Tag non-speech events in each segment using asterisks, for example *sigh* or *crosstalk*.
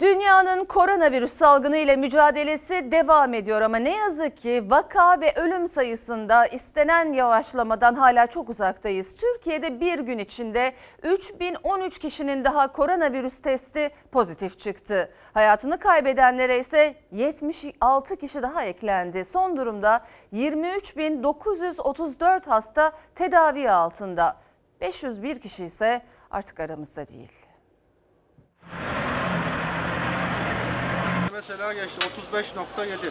Dünyanın koronavirüs salgını ile mücadelesi devam ediyor ama ne yazık ki vaka ve ölüm sayısında istenen yavaşlamadan hala çok uzaktayız. Türkiye'de bir gün içinde 3013 kişinin daha koronavirüs testi pozitif çıktı. Hayatını kaybedenlere ise 76 kişi daha eklendi. Son durumda 23934 hasta tedavi altında. 501 kişi ise artık aramızda değil. Mesela geçti 35.7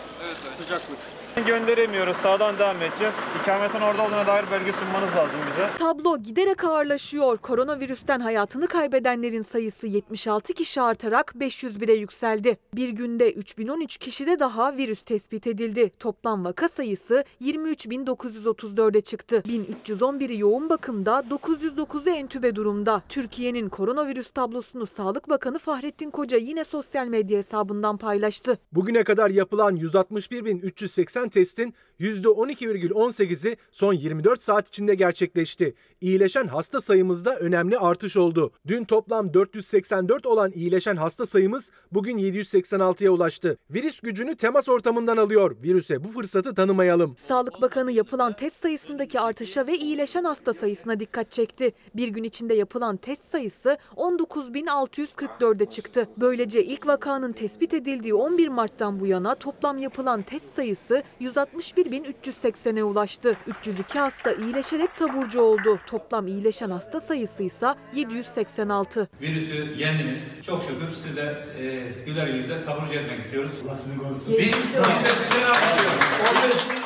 sıcaklık. Gönderemiyoruz. Sağdan devam edeceğiz. İkametin orada olduğuna dair belge sunmanız lazım bize. Tablo giderek ağırlaşıyor. Koronavirüsten hayatını kaybedenlerin sayısı 76 kişi artarak 501'e yükseldi. Bir günde 3013 kişide daha virüs tespit edildi. Toplam vaka sayısı 23.934'e çıktı. 1311'i yoğun bakımda, 909'u entübe durumda. Türkiye'nin koronavirüs tablosunu Sağlık Bakanı Fahrettin Koca yine sosyal medya hesabından paylaştı. Bugüne kadar yapılan 161.380 testin %12,18'i son 24 saat içinde gerçekleşti. İyileşen hasta sayımızda önemli artış oldu. Dün toplam 484 olan iyileşen hasta sayımız bugün 786'ya ulaştı. Virüs gücünü temas ortamından alıyor. Virüse bu fırsatı tanımayalım. Sağlık Bakanı yapılan test sayısındaki artışa ve iyileşen hasta sayısına dikkat çekti. Bir gün içinde yapılan test sayısı 19.644'e çıktı. Böylece ilk vakanın tespit edildiği 11 Mart'tan bu yana toplam yapılan test sayısı 161.380'e ulaştı. 302 hasta iyileşerek taburcu oldu. Toplam iyileşen hasta sayısı ise 786. Virüsü yendiniz. Çok şükür siz de e, güler yüzle taburcu etmek istiyoruz. Biz, biz de sizden.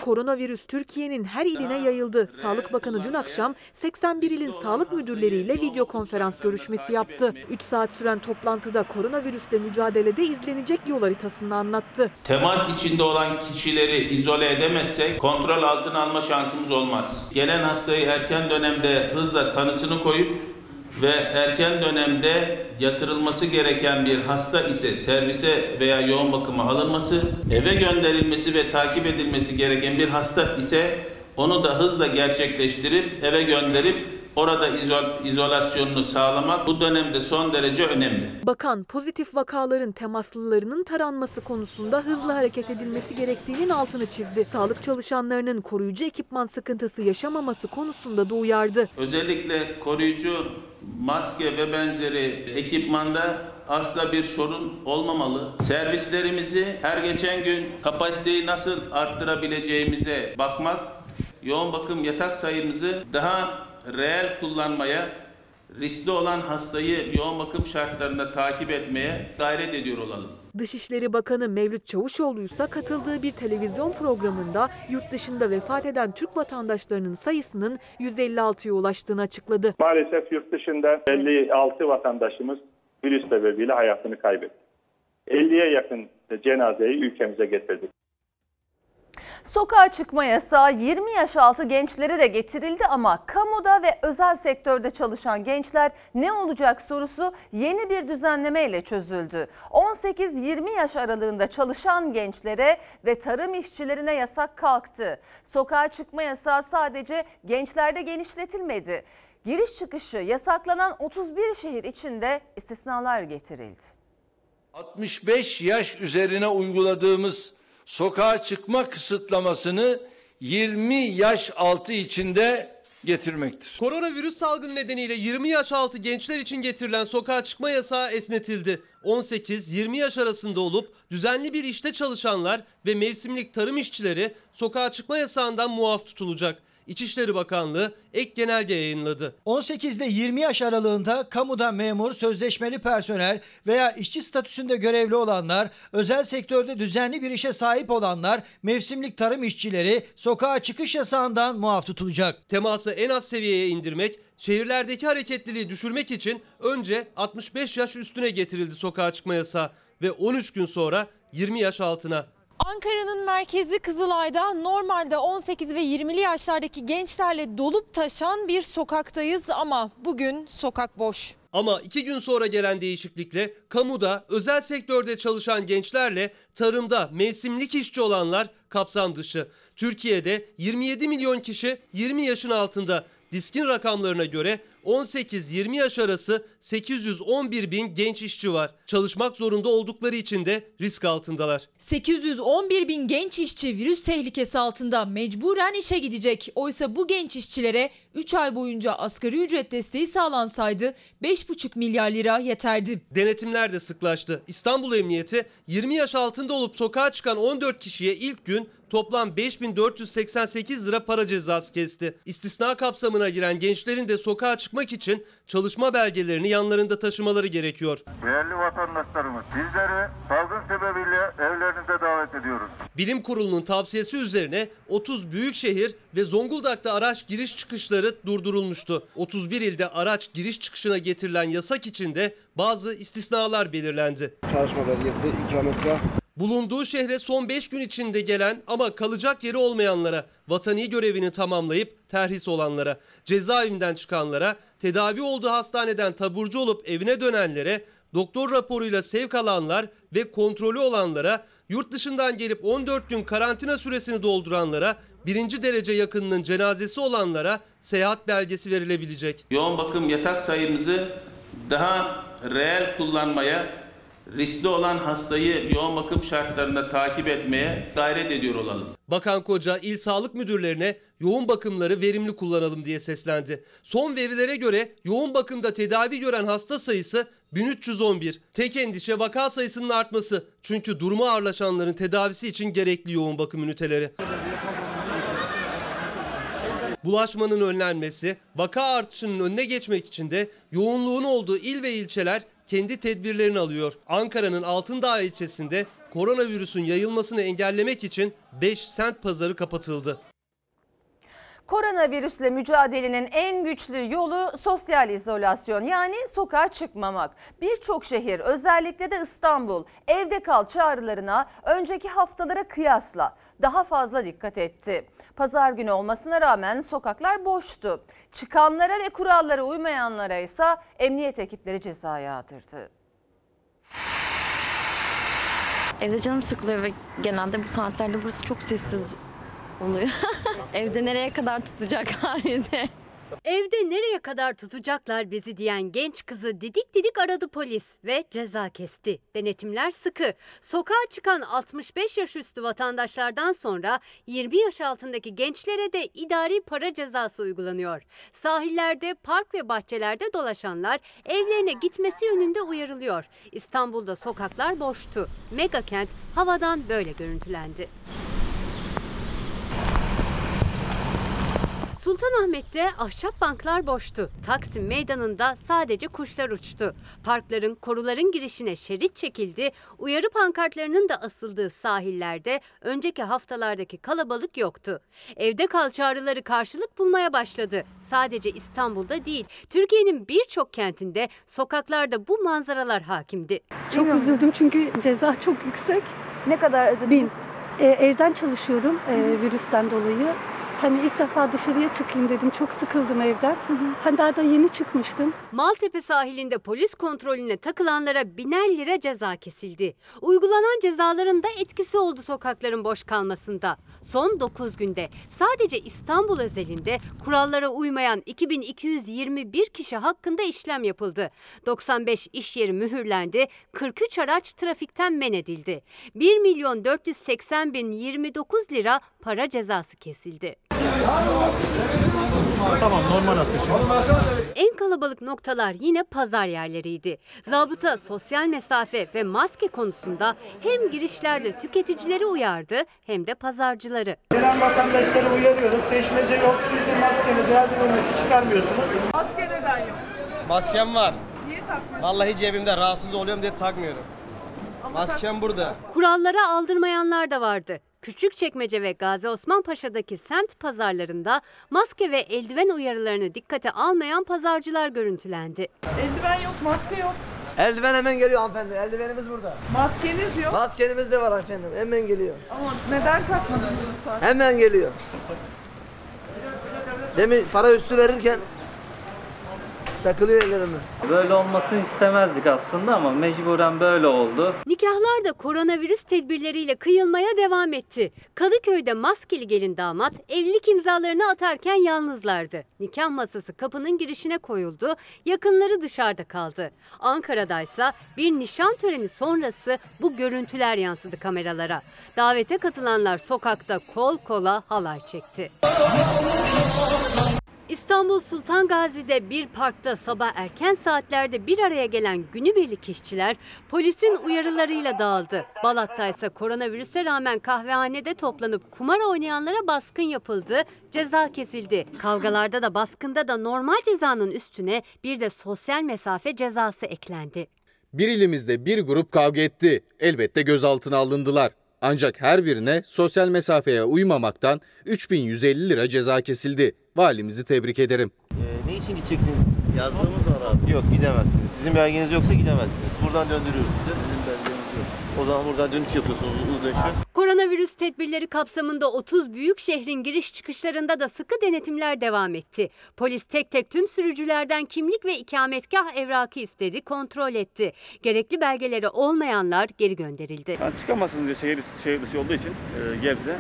Koronavirüs Türkiye'nin her iline yayıldı. Sağlık Bakanı dün akşam 81 ilin sağlık müdürleriyle video konferans görüşmesi yaptı. 3 saat süren toplantıda koronavirüsle mücadelede izlenecek yol haritasını anlattı. Temas içinde olan kişileri izole edemezsek kontrol altına alma şansımız olmaz. Gelen hastayı erken dönemde hızla tanısını koyup ve erken dönemde yatırılması gereken bir hasta ise servise veya yoğun bakıma alınması, eve gönderilmesi ve takip edilmesi gereken bir hasta ise onu da hızla gerçekleştirip eve gönderip orada izol- izolasyonunu sağlamak bu dönemde son derece önemli. Bakan pozitif vakaların temaslılarının taranması konusunda hızlı hareket edilmesi gerektiğinin altını çizdi. Sağlık çalışanlarının koruyucu ekipman sıkıntısı yaşamaması konusunda da uyardı. Özellikle koruyucu maske ve benzeri ekipmanda asla bir sorun olmamalı. Servislerimizi her geçen gün kapasiteyi nasıl arttırabileceğimize bakmak, yoğun bakım yatak sayımızı daha reel kullanmaya, riskli olan hastayı yoğun bakım şartlarında takip etmeye gayret ediyor olalım. Dışişleri Bakanı Mevlüt Çavuşoğlu ise katıldığı bir televizyon programında yurt dışında vefat eden Türk vatandaşlarının sayısının 156'ya ulaştığını açıkladı. Maalesef yurt dışında 56 vatandaşımız virüs sebebiyle hayatını kaybetti. 50'ye yakın cenazeyi ülkemize getirdik. Sokağa çıkma yasağı 20 yaş altı gençlere de getirildi ama kamuda ve özel sektörde çalışan gençler ne olacak sorusu yeni bir düzenlemeyle çözüldü. 18-20 yaş aralığında çalışan gençlere ve tarım işçilerine yasak kalktı. Sokağa çıkma yasağı sadece gençlerde genişletilmedi. Giriş çıkışı yasaklanan 31 şehir içinde istisnalar getirildi. 65 yaş üzerine uyguladığımız sokağa çıkma kısıtlamasını 20 yaş altı içinde getirmektir. Koronavirüs salgını nedeniyle 20 yaş altı gençler için getirilen sokağa çıkma yasağı esnetildi. 18-20 yaş arasında olup düzenli bir işte çalışanlar ve mevsimlik tarım işçileri sokağa çıkma yasağından muaf tutulacak. İçişleri Bakanlığı ek genelge yayınladı. 18 ile 20 yaş aralığında kamuda memur, sözleşmeli personel veya işçi statüsünde görevli olanlar, özel sektörde düzenli bir işe sahip olanlar, mevsimlik tarım işçileri sokağa çıkış yasağından muaf tutulacak. Teması en az seviyeye indirmek, şehirlerdeki hareketliliği düşürmek için önce 65 yaş üstüne getirildi sokağa çıkma yasağı ve 13 gün sonra 20 yaş altına. Ankara'nın merkezi Kızılay'da normalde 18 ve 20'li yaşlardaki gençlerle dolup taşan bir sokaktayız ama bugün sokak boş. Ama iki gün sonra gelen değişiklikle kamuda, özel sektörde çalışan gençlerle tarımda mevsimlik işçi olanlar kapsam dışı. Türkiye'de 27 milyon kişi 20 yaşın altında. Diskin rakamlarına göre 18-20 yaş arası 811 bin genç işçi var. Çalışmak zorunda oldukları için de risk altındalar. 811 bin genç işçi virüs tehlikesi altında mecburen işe gidecek. Oysa bu genç işçilere 3 ay boyunca asgari ücret desteği sağlansaydı 5,5 milyar lira yeterdi. Denetimler de sıklaştı. İstanbul Emniyeti 20 yaş altında olup sokağa çıkan 14 kişiye ilk gün toplam 5488 lira para cezası kesti. İstisna kapsamına giren gençlerin de sokağa çıkmak için çalışma belgelerini yanlarında taşımaları gerekiyor. Değerli vatandaşlarımız, sizleri salgın sebebiyle evlerinize davet ediyoruz. Bilim Kurulu'nun tavsiyesi üzerine 30 büyük şehir ve Zonguldak'ta araç giriş çıkışları durdurulmuştu. 31 ilde araç giriş çıkışına getirilen yasak içinde bazı istisnalar belirlendi. Çalışma belgesi, ikametgah, Bulunduğu şehre son 5 gün içinde gelen ama kalacak yeri olmayanlara, vatani görevini tamamlayıp terhis olanlara, cezaevinden çıkanlara, tedavi olduğu hastaneden taburcu olup evine dönenlere, doktor raporuyla sevk alanlar ve kontrolü olanlara, yurt dışından gelip 14 gün karantina süresini dolduranlara, birinci derece yakınının cenazesi olanlara seyahat belgesi verilebilecek. Yoğun bakım yatak sayımızı daha reel kullanmaya, riskli olan hastayı yoğun bakım şartlarında takip etmeye gayret ediyor olalım. Bakan Koca il sağlık müdürlerine yoğun bakımları verimli kullanalım diye seslendi. Son verilere göre yoğun bakımda tedavi gören hasta sayısı 1311. Tek endişe vaka sayısının artması. Çünkü durumu ağırlaşanların tedavisi için gerekli yoğun bakım üniteleri. Bulaşmanın önlenmesi, vaka artışının önüne geçmek için de yoğunluğun olduğu il ve ilçeler kendi tedbirlerini alıyor. Ankara'nın Altındağ ilçesinde koronavirüsün yayılmasını engellemek için 5 sent pazarı kapatıldı. Koronavirüsle mücadelenin en güçlü yolu sosyal izolasyon yani sokağa çıkmamak. Birçok şehir özellikle de İstanbul evde kal çağrılarına önceki haftalara kıyasla daha fazla dikkat etti. Pazar günü olmasına rağmen sokaklar boştu. Çıkanlara ve kurallara uymayanlara ise emniyet ekipleri ceza yağdırdı. Evde canım sıkılıyor ve genelde bu saatlerde burası çok sessiz oluyor. *laughs* Evde nereye kadar tutacaklar *laughs* bizi? Evde nereye kadar tutacaklar bizi diyen genç kızı didik didik aradı polis ve ceza kesti. Denetimler sıkı. Sokağa çıkan 65 yaş üstü vatandaşlardan sonra 20 yaş altındaki gençlere de idari para cezası uygulanıyor. Sahillerde, park ve bahçelerde dolaşanlar evlerine gitmesi yönünde uyarılıyor. İstanbul'da sokaklar boştu. Mega kent havadan böyle görüntülendi. Sultanahmet'te ahşap banklar boştu. Taksim meydanında sadece kuşlar uçtu. Parkların, koruların girişine şerit çekildi. Uyarı pankartlarının da asıldığı sahillerde önceki haftalardaki kalabalık yoktu. Evde kal çağrıları karşılık bulmaya başladı. Sadece İstanbul'da değil, Türkiye'nin birçok kentinde sokaklarda bu manzaralar hakimdi. Çok üzüldüm çünkü ceza çok yüksek. Ne kadar ödediniz? Bin. E, evden çalışıyorum e, virüsten dolayı. Hani ilk defa dışarıya çıkayım dedim. Çok sıkıldım evden. Hani daha da yeni çıkmıştım. Maltepe sahilinde polis kontrolüne takılanlara biner lira ceza kesildi. Uygulanan cezaların da etkisi oldu sokakların boş kalmasında. Son 9 günde sadece İstanbul özelinde kurallara uymayan 2221 kişi hakkında işlem yapıldı. 95 iş yeri mühürlendi, 43 araç trafikten men edildi. 1 milyon 480 bin 29 lira para cezası kesildi. Tamam normal atış. En kalabalık noktalar yine pazar yerleriydi. Zabıta sosyal mesafe ve maske konusunda hem girişlerde tüketicileri uyardı hem de pazarcıları. Gelen vatandaşları uyarıyoruz. Seçmece yok. Siz de maskenizi, eldiveninizi çıkarmıyorsunuz. Maske neden yok? Maskem var. Niye takmıyorsun? Vallahi cebimde rahatsız oluyorum diye takmıyorum. Maskem burada. Kurallara aldırmayanlar da vardı. Küçükçekmece ve Gazi Osman Paşa'daki semt pazarlarında maske ve eldiven uyarılarını dikkate almayan pazarcılar görüntülendi. Eldiven yok, maske yok. Eldiven hemen geliyor hanımefendi. Eldivenimiz burada. Maskeniz yok. Maskenimiz de var efendim. Hemen geliyor. Ama neden takmadınız? Hemen geliyor. Demin para üstü verirken Takılıyor ellerime. Böyle olmasını istemezdik aslında ama mecburen böyle oldu. Nikahlar da koronavirüs tedbirleriyle kıyılmaya devam etti. Kadıköy'de maskeli gelin damat evlilik imzalarını atarken yalnızlardı. Nikah masası kapının girişine koyuldu, yakınları dışarıda kaldı. Ankara'daysa bir nişan töreni sonrası bu görüntüler yansıdı kameralara. Davete katılanlar sokakta kol kola halay çekti. İstanbul Sultan Gazi'de bir parkta sabah erken saatlerde bir araya gelen günübirlik işçiler polisin uyarılarıyla dağıldı. Balat'ta ise koronavirüse rağmen kahvehanede toplanıp kumar oynayanlara baskın yapıldı, ceza kesildi. Kavgalarda da baskında da normal cezanın üstüne bir de sosyal mesafe cezası eklendi. Bir ilimizde bir grup kavga etti. Elbette gözaltına alındılar. Ancak her birine sosyal mesafeye uymamaktan 3150 lira ceza kesildi. Valimizi tebrik ederim. ne için gidecektiniz? Yazdığımız var abi. Yok gidemezsiniz. Sizin belgeniz yoksa gidemezsiniz. Buradan döndürüyoruz sizi. Sizin belgeniz yok. O zaman buradan dönüş yapıyorsunuz. U dönüşü. Koronavirüs tedbirleri kapsamında 30 büyük şehrin giriş çıkışlarında da sıkı denetimler devam etti. Polis tek tek tüm sürücülerden kimlik ve ikametgah evrakı istedi, kontrol etti. Gerekli belgeleri olmayanlar geri gönderildi. Yani çıkamazsınız diye şehir, şehir dışı olduğu için e, Gebze.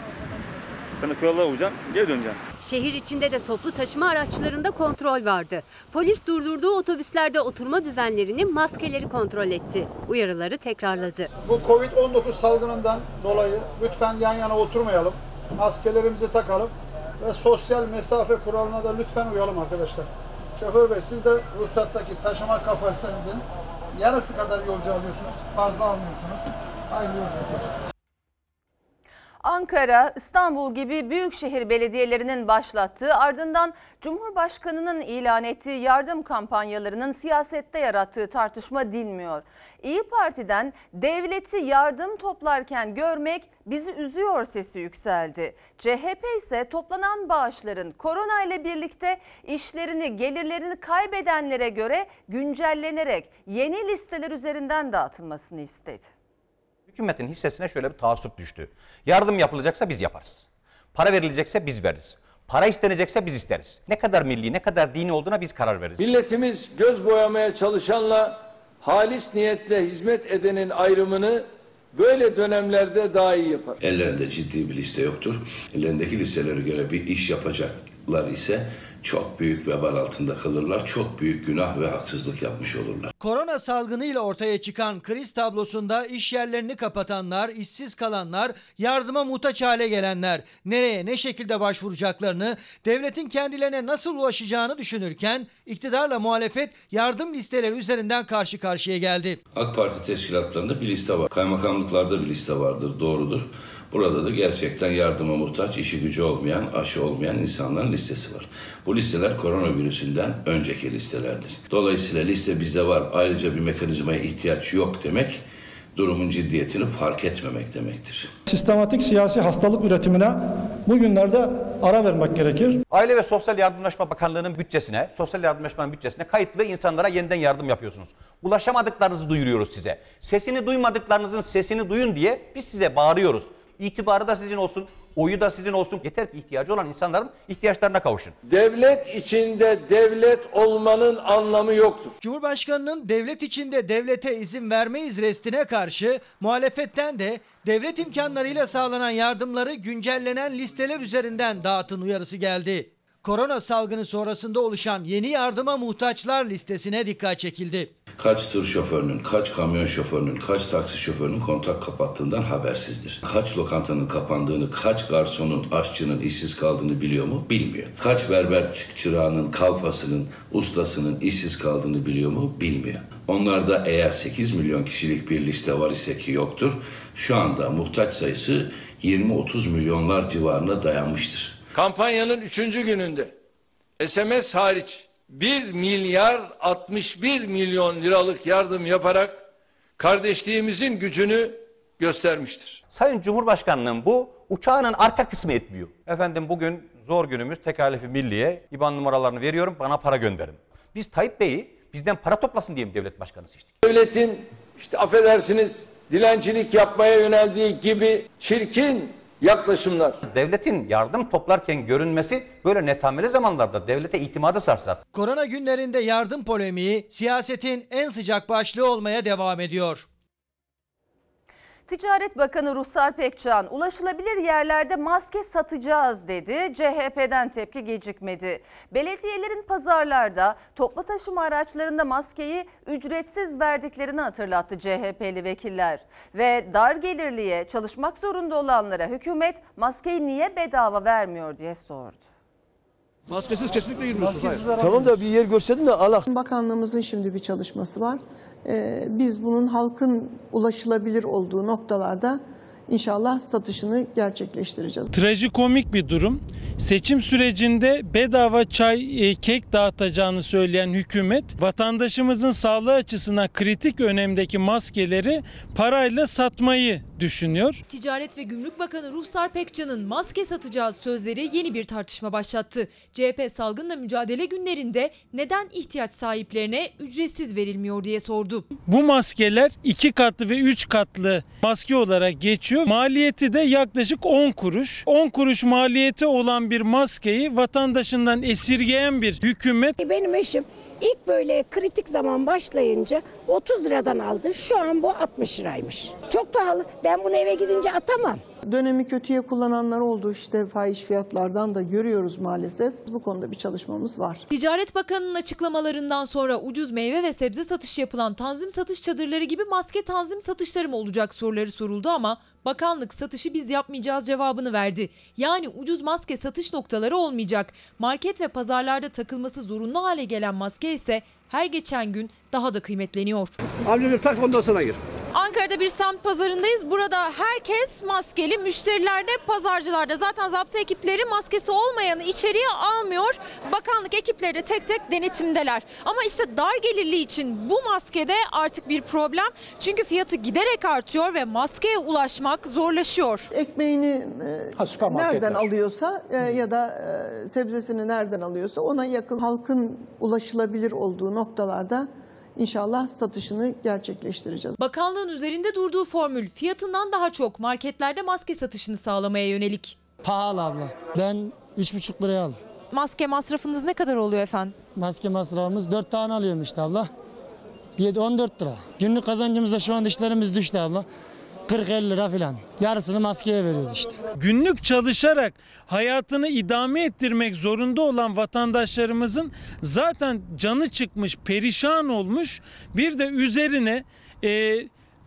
Ben de kurallara uyacağım, geri döneceğim. Şehir içinde de toplu taşıma araçlarında kontrol vardı. Polis durdurduğu otobüslerde oturma düzenlerini, maskeleri kontrol etti. Uyarıları tekrarladı. Bu Covid-19 salgınından dolayı lütfen yan yana oturmayalım. Maskelerimizi takalım ve sosyal mesafe kuralına da lütfen uyalım arkadaşlar. Şoför bey siz de ruhsattaki taşıma kapasitenizin yarısı kadar yolcu alıyorsunuz. Fazla almıyorsunuz. Hayırlı yolculuklar. Ankara, İstanbul gibi büyük şehir belediyelerinin başlattığı ardından Cumhurbaşkanı'nın ilan ettiği yardım kampanyalarının siyasette yarattığı tartışma dinmiyor. İyi Parti'den devleti yardım toplarken görmek bizi üzüyor sesi yükseldi. CHP ise toplanan bağışların korona ile birlikte işlerini, gelirlerini kaybedenlere göre güncellenerek yeni listeler üzerinden dağıtılmasını istedi. Hükümetin hissesine şöyle bir taassup düştü. Yardım yapılacaksa biz yaparız. Para verilecekse biz veririz. Para istenecekse biz isteriz. Ne kadar milli, ne kadar dini olduğuna biz karar veririz. Milletimiz göz boyamaya çalışanla halis niyetle hizmet edenin ayrımını böyle dönemlerde daha iyi yapar. Ellerinde ciddi bir liste yoktur. Ellerindeki listelere göre bir iş yapacaklar ise çok büyük vebal altında kalırlar. Çok büyük günah ve haksızlık yapmış olurlar. Korona salgınıyla ortaya çıkan kriz tablosunda iş yerlerini kapatanlar, işsiz kalanlar, yardıma muhtaç hale gelenler nereye ne şekilde başvuracaklarını, devletin kendilerine nasıl ulaşacağını düşünürken iktidarla muhalefet yardım listeleri üzerinden karşı karşıya geldi. AK Parti teşkilatlarında bir liste var. Kaymakamlıklarda bir liste vardır, doğrudur. Burada da gerçekten yardıma muhtaç, işi gücü olmayan, aşı olmayan insanların listesi var. Bu listeler koronavirüsünden önceki listelerdir. Dolayısıyla liste bizde var, ayrıca bir mekanizmaya ihtiyaç yok demek, durumun ciddiyetini fark etmemek demektir. Sistematik siyasi hastalık üretimine bugünlerde ara vermek gerekir. Aile ve Sosyal Yardımlaşma Bakanlığı'nın bütçesine, Sosyal Yardımlaşma'nın bütçesine kayıtlı insanlara yeniden yardım yapıyorsunuz. Ulaşamadıklarınızı duyuruyoruz size. Sesini duymadıklarınızın sesini duyun diye biz size bağırıyoruz. İtibarı da sizin olsun, oyu da sizin olsun. Yeter ki ihtiyacı olan insanların ihtiyaçlarına kavuşun. Devlet içinde devlet olmanın anlamı yoktur. Cumhurbaşkanının devlet içinde devlete izin vermeyiz restine karşı muhalefetten de devlet imkanlarıyla sağlanan yardımları güncellenen listeler üzerinden dağıtın uyarısı geldi. Korona salgını sonrasında oluşan yeni yardıma muhtaçlar listesine dikkat çekildi. Kaç tır şoförünün, kaç kamyon şoförünün, kaç taksi şoförünün kontak kapattığından habersizdir. Kaç lokantanın kapandığını, kaç garsonun, aşçının işsiz kaldığını biliyor mu? Bilmiyor. Kaç berber çırağının, kalfasının, ustasının işsiz kaldığını biliyor mu? Bilmiyor. Onlarda eğer 8 milyon kişilik bir liste var ise ki yoktur, şu anda muhtaç sayısı 20-30 milyonlar civarına dayanmıştır. Kampanyanın üçüncü gününde SMS hariç 1 milyar 61 milyon liralık yardım yaparak kardeşliğimizin gücünü göstermiştir. Sayın Cumhurbaşkanı'nın bu uçağının arka kısmı etmiyor. Efendim bugün zor günümüz tekalifi milliye. İban numaralarını veriyorum bana para gönderin. Biz Tayyip Bey'i bizden para toplasın diye mi devlet başkanı seçtik? Devletin işte affedersiniz dilencilik yapmaya yöneldiği gibi çirkin yaklaşımlar. Devletin yardım toplarken görünmesi böyle netameli zamanlarda devlete itimadı sarsar. Korona günlerinde yardım polemiği siyasetin en sıcak başlığı olmaya devam ediyor. Ticaret Bakanı Ruhsar Pekcan ulaşılabilir yerlerde maske satacağız dedi. CHP'den tepki gecikmedi. Belediyelerin pazarlarda toplu taşıma araçlarında maskeyi ücretsiz verdiklerini hatırlattı CHP'li vekiller. Ve dar gelirliye çalışmak zorunda olanlara hükümet maskeyi niye bedava vermiyor diye sordu. Maskesiz kesinlikle girmiyorsunuz. Hayır. Tamam da bir yer gösterdin de Allah. Bakanlığımızın şimdi bir çalışması var. Ee, biz bunun halkın ulaşılabilir olduğu noktalarda inşallah satışını gerçekleştireceğiz. Trajikomik bir durum. Seçim sürecinde bedava çay, e, kek dağıtacağını söyleyen hükümet vatandaşımızın sağlığı açısından kritik önemdeki maskeleri parayla satmayı düşünüyor. Ticaret ve Gümrük Bakanı Ruhsar Pekcan'ın maske satacağı sözleri yeni bir tartışma başlattı. CHP salgınla mücadele günlerinde neden ihtiyaç sahiplerine ücretsiz verilmiyor diye sordu. Bu maskeler iki katlı ve üç katlı maske olarak geçiyor. Maliyeti de yaklaşık 10 kuruş. 10 kuruş maliyeti olan bir maskeyi vatandaşından esirgeyen bir hükümet Benim eşim ilk böyle kritik zaman başlayınca 30 liradan aldı. Şu an bu 60 liraymış. Çok pahalı. Ben bunu eve gidince atamam. Dönemi kötüye kullananlar oldu işte fahiş fiyatlardan da görüyoruz maalesef. Bu konuda bir çalışmamız var. Ticaret Bakanı'nın açıklamalarından sonra ucuz meyve ve sebze satışı yapılan tanzim satış çadırları gibi maske tanzim satışları mı olacak soruları soruldu ama bakanlık satışı biz yapmayacağız cevabını verdi. Yani ucuz maske satış noktaları olmayacak. Market ve pazarlarda takılması zorunlu hale gelen maske ise her geçen gün daha da kıymetleniyor. Amcacığım tak ondan sonra gir. Ankara'da bir semt pazarındayız. Burada herkes maskeli. Müşteriler de pazarcılarda. Zaten zaptı ekipleri maskesi olmayanı içeriye almıyor. Bakanlık ekipleri de tek tek denetimdeler. Ama işte dar gelirli için bu maskede artık bir problem. Çünkü fiyatı giderek artıyor ve maskeye ulaşmak zorlaşıyor. Ekmeğini e, süpermarketler. nereden alıyorsa e, ya da e, sebzesini nereden alıyorsa ona yakın halkın ulaşılabilir olduğu noktalarda inşallah satışını gerçekleştireceğiz. Bakanlığın üzerinde durduğu formül fiyatından daha çok marketlerde maske satışını sağlamaya yönelik. Pahalı abla. Ben 3,5 liraya aldım. Maske masrafınız ne kadar oluyor efendim? Maske masrafımız 4 tane alıyorum işte abla. 7 14 lira. Günlük kazancımız da şu anda işlerimiz düştü abla. 40-50 lira falan. Yarısını maskeye veriyoruz işte. Günlük çalışarak hayatını idame ettirmek zorunda olan vatandaşlarımızın zaten canı çıkmış, perişan olmuş. Bir de üzerine e,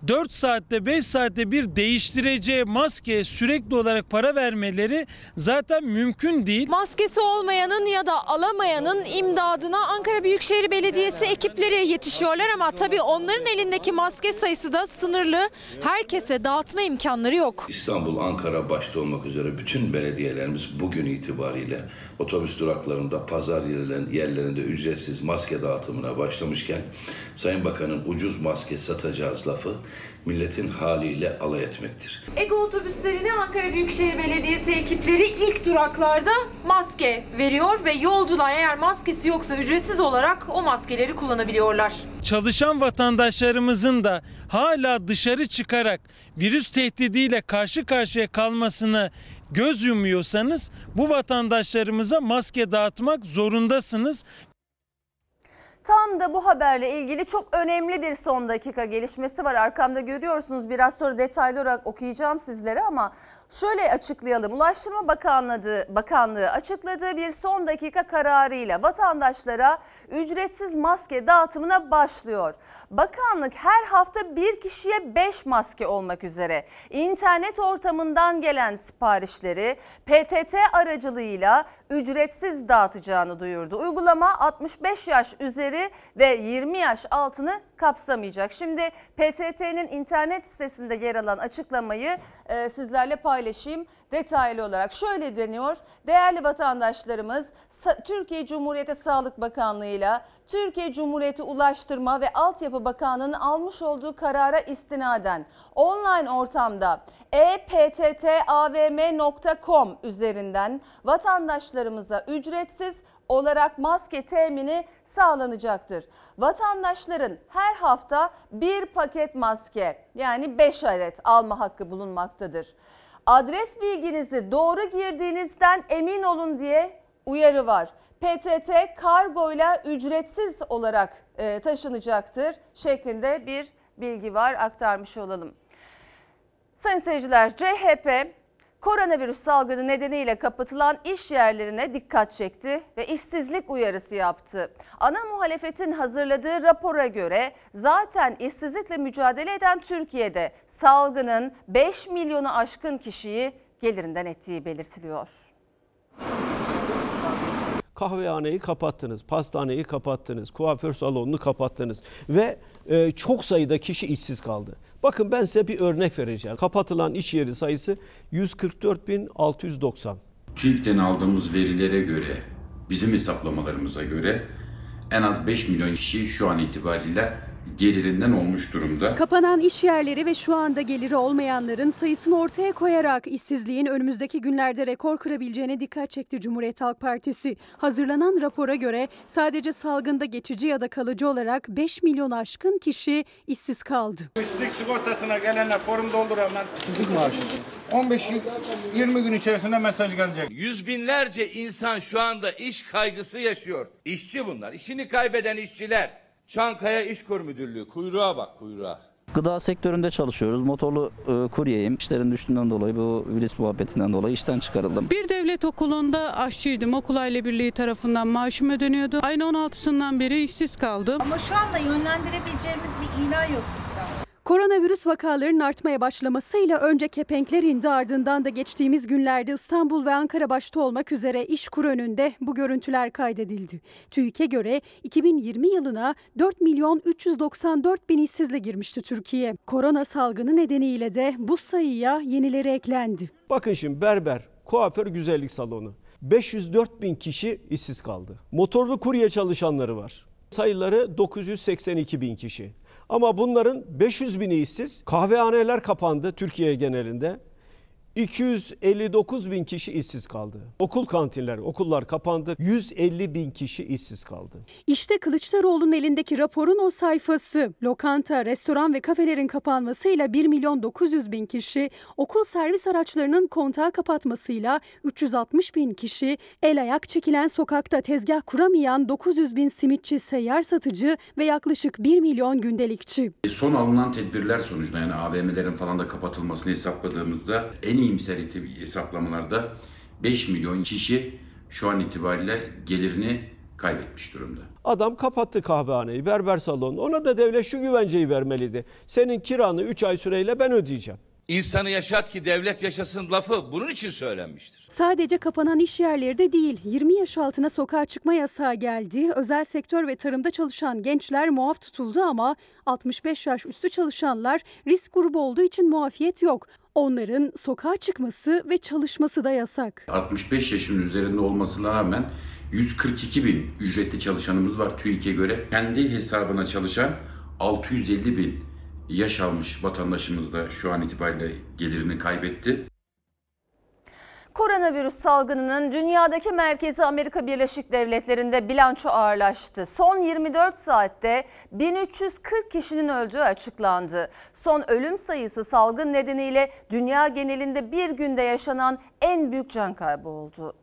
4 saatte 5 saatte bir değiştireceği maskeye sürekli olarak para vermeleri zaten mümkün değil. Maskesi olmayanın ya da alamayanın imdadına Ankara Büyükşehir Belediyesi ekipleri yetişiyorlar ama tabii onların elindeki maske sayısı da sınırlı. Herkese dağıtma imkanları yok. İstanbul, Ankara başta olmak üzere bütün belediyelerimiz bugün itibariyle otobüs duraklarında, pazar yerlerinde, ücretsiz maske dağıtımına başlamışken Sayın Bakan'ın ucuz maske satacağız lafı milletin haliyle alay etmektir. Ego otobüslerine Ankara Büyükşehir Belediyesi ekipleri ilk duraklarda maske veriyor ve yolcular eğer maskesi yoksa ücretsiz olarak o maskeleri kullanabiliyorlar. Çalışan vatandaşlarımızın da hala dışarı çıkarak virüs tehdidiyle karşı karşıya kalmasını göz yumuyorsanız bu vatandaşlarımıza maske dağıtmak zorundasınız. Tam da bu haberle ilgili çok önemli bir son dakika gelişmesi var. Arkamda görüyorsunuz biraz sonra detaylı olarak okuyacağım sizlere ama şöyle açıklayalım. Ulaştırma Bakanlığı, Bakanlığı açıkladığı bir son dakika kararıyla vatandaşlara ücretsiz maske dağıtımına başlıyor. Bakanlık her hafta bir kişiye 5 maske olmak üzere internet ortamından gelen siparişleri PTT aracılığıyla ücretsiz dağıtacağını duyurdu. Uygulama 65 yaş üzeri ve 20 yaş altını kapsamayacak. Şimdi PTT'nin internet sitesinde yer alan açıklamayı e, sizlerle paylaşayım detaylı olarak. Şöyle deniyor. Değerli vatandaşlarımız Türkiye Cumhuriyeti Sağlık Bakanlığı ile Türkiye Cumhuriyeti Ulaştırma ve Altyapı Bakanlığı'nın almış olduğu karara istinaden online ortamda epttavm.com üzerinden vatandaşlarımıza ücretsiz olarak maske temini sağlanacaktır. Vatandaşların her hafta bir paket maske yani 5 adet alma hakkı bulunmaktadır. Adres bilginizi doğru girdiğinizden emin olun diye uyarı var. PTT kargoyla ücretsiz olarak e, taşınacaktır şeklinde bir bilgi var aktarmış olalım. Sayın seyirciler CHP koronavirüs salgını nedeniyle kapatılan iş yerlerine dikkat çekti ve işsizlik uyarısı yaptı. Ana muhalefetin hazırladığı rapora göre zaten işsizlikle mücadele eden Türkiye'de salgının 5 milyonu aşkın kişiyi gelirinden ettiği belirtiliyor. Kahvehaneyi kapattınız, pastaneyi kapattınız, kuaför salonunu kapattınız ve e, çok sayıda kişi işsiz kaldı. Bakın ben size bir örnek vereceğim. Kapatılan iş yeri sayısı 144.690. TÜİK'ten aldığımız verilere göre, bizim hesaplamalarımıza göre en az 5 milyon kişi şu an itibariyle gelirinden olmuş durumda. Kapanan iş yerleri ve şu anda geliri olmayanların sayısını ortaya koyarak işsizliğin önümüzdeki günlerde rekor kırabileceğine dikkat çekti Cumhuriyet Halk Partisi. Hazırlanan rapora göre sadece salgında geçici ya da kalıcı olarak 5 milyon aşkın kişi işsiz kaldı. İşsizlik sigortasına gelenler forum dolduranlar. İşsizlik maaşı. 15-20 gün içerisinde mesaj gelecek. Yüz binlerce insan şu anda iş kaygısı yaşıyor. İşçi bunlar. İşini kaybeden işçiler. Çankaya İşkur Müdürlüğü. Kuyruğa bak kuyruğa. Gıda sektöründe çalışıyoruz. Motorlu e, kuryeyim. İşlerin düştüğünden dolayı bu virüs muhabbetinden dolayı işten çıkarıldım. Bir devlet okulunda aşçıydım. Okul Aile Birliği tarafından maaşım ödeniyordu. Ayın 16'sından beri işsiz kaldım. Ama şu anda yönlendirebileceğimiz bir ilan yok sistemde. Koronavirüs vakalarının artmaya başlamasıyla önce kepenkler indi ardından da geçtiğimiz günlerde İstanbul ve Ankara başta olmak üzere İşkur önünde bu görüntüler kaydedildi. TÜİK'e göre 2020 yılına 4 milyon 394 bin işsizle girmişti Türkiye. Korona salgını nedeniyle de bu sayıya yenileri eklendi. Bakın şimdi berber, kuaför güzellik salonu. 504 bin kişi işsiz kaldı. Motorlu kurye çalışanları var. Sayıları 982 bin kişi. Ama bunların 500 bini işsiz. Kahvehaneler kapandı Türkiye genelinde. 259 bin kişi işsiz kaldı. Okul kantinler, okullar kapandı. 150 bin kişi işsiz kaldı. İşte Kılıçdaroğlu'nun elindeki raporun o sayfası. Lokanta, restoran ve kafelerin kapanmasıyla 1 milyon 900 bin kişi, okul servis araçlarının kontağı kapatmasıyla 360 bin kişi, el ayak çekilen sokakta tezgah kuramayan 900 bin simitçi, seyyar satıcı ve yaklaşık 1 milyon gündelikçi. Son alınan tedbirler sonucunda yani AVM'lerin falan da kapatılmasını hesapladığımızda en iyimser hesaplamalarda 5 milyon kişi şu an itibariyle gelirini kaybetmiş durumda. Adam kapattı kahvehaneyi, berber salonunu. Ona da devlet şu güvenceyi vermeliydi. Senin kiranı 3 ay süreyle ben ödeyeceğim. İnsanı yaşat ki devlet yaşasın lafı bunun için söylenmiştir. Sadece kapanan iş yerleri de değil, 20 yaş altına sokağa çıkma yasağı geldi. Özel sektör ve tarımda çalışan gençler muaf tutuldu ama 65 yaş üstü çalışanlar risk grubu olduğu için muafiyet yok. Onların sokağa çıkması ve çalışması da yasak. 65 yaşın üzerinde olmasına rağmen 142 bin ücretli çalışanımız var TÜİK'e göre. Kendi hesabına çalışan 650 bin yaş almış vatandaşımız da şu an itibariyle gelirini kaybetti. Koronavirüs salgınının dünyadaki merkezi Amerika Birleşik Devletleri'nde bilanço ağırlaştı. Son 24 saatte 1340 kişinin öldüğü açıklandı. Son ölüm sayısı salgın nedeniyle dünya genelinde bir günde yaşanan en büyük can kaybı oldu.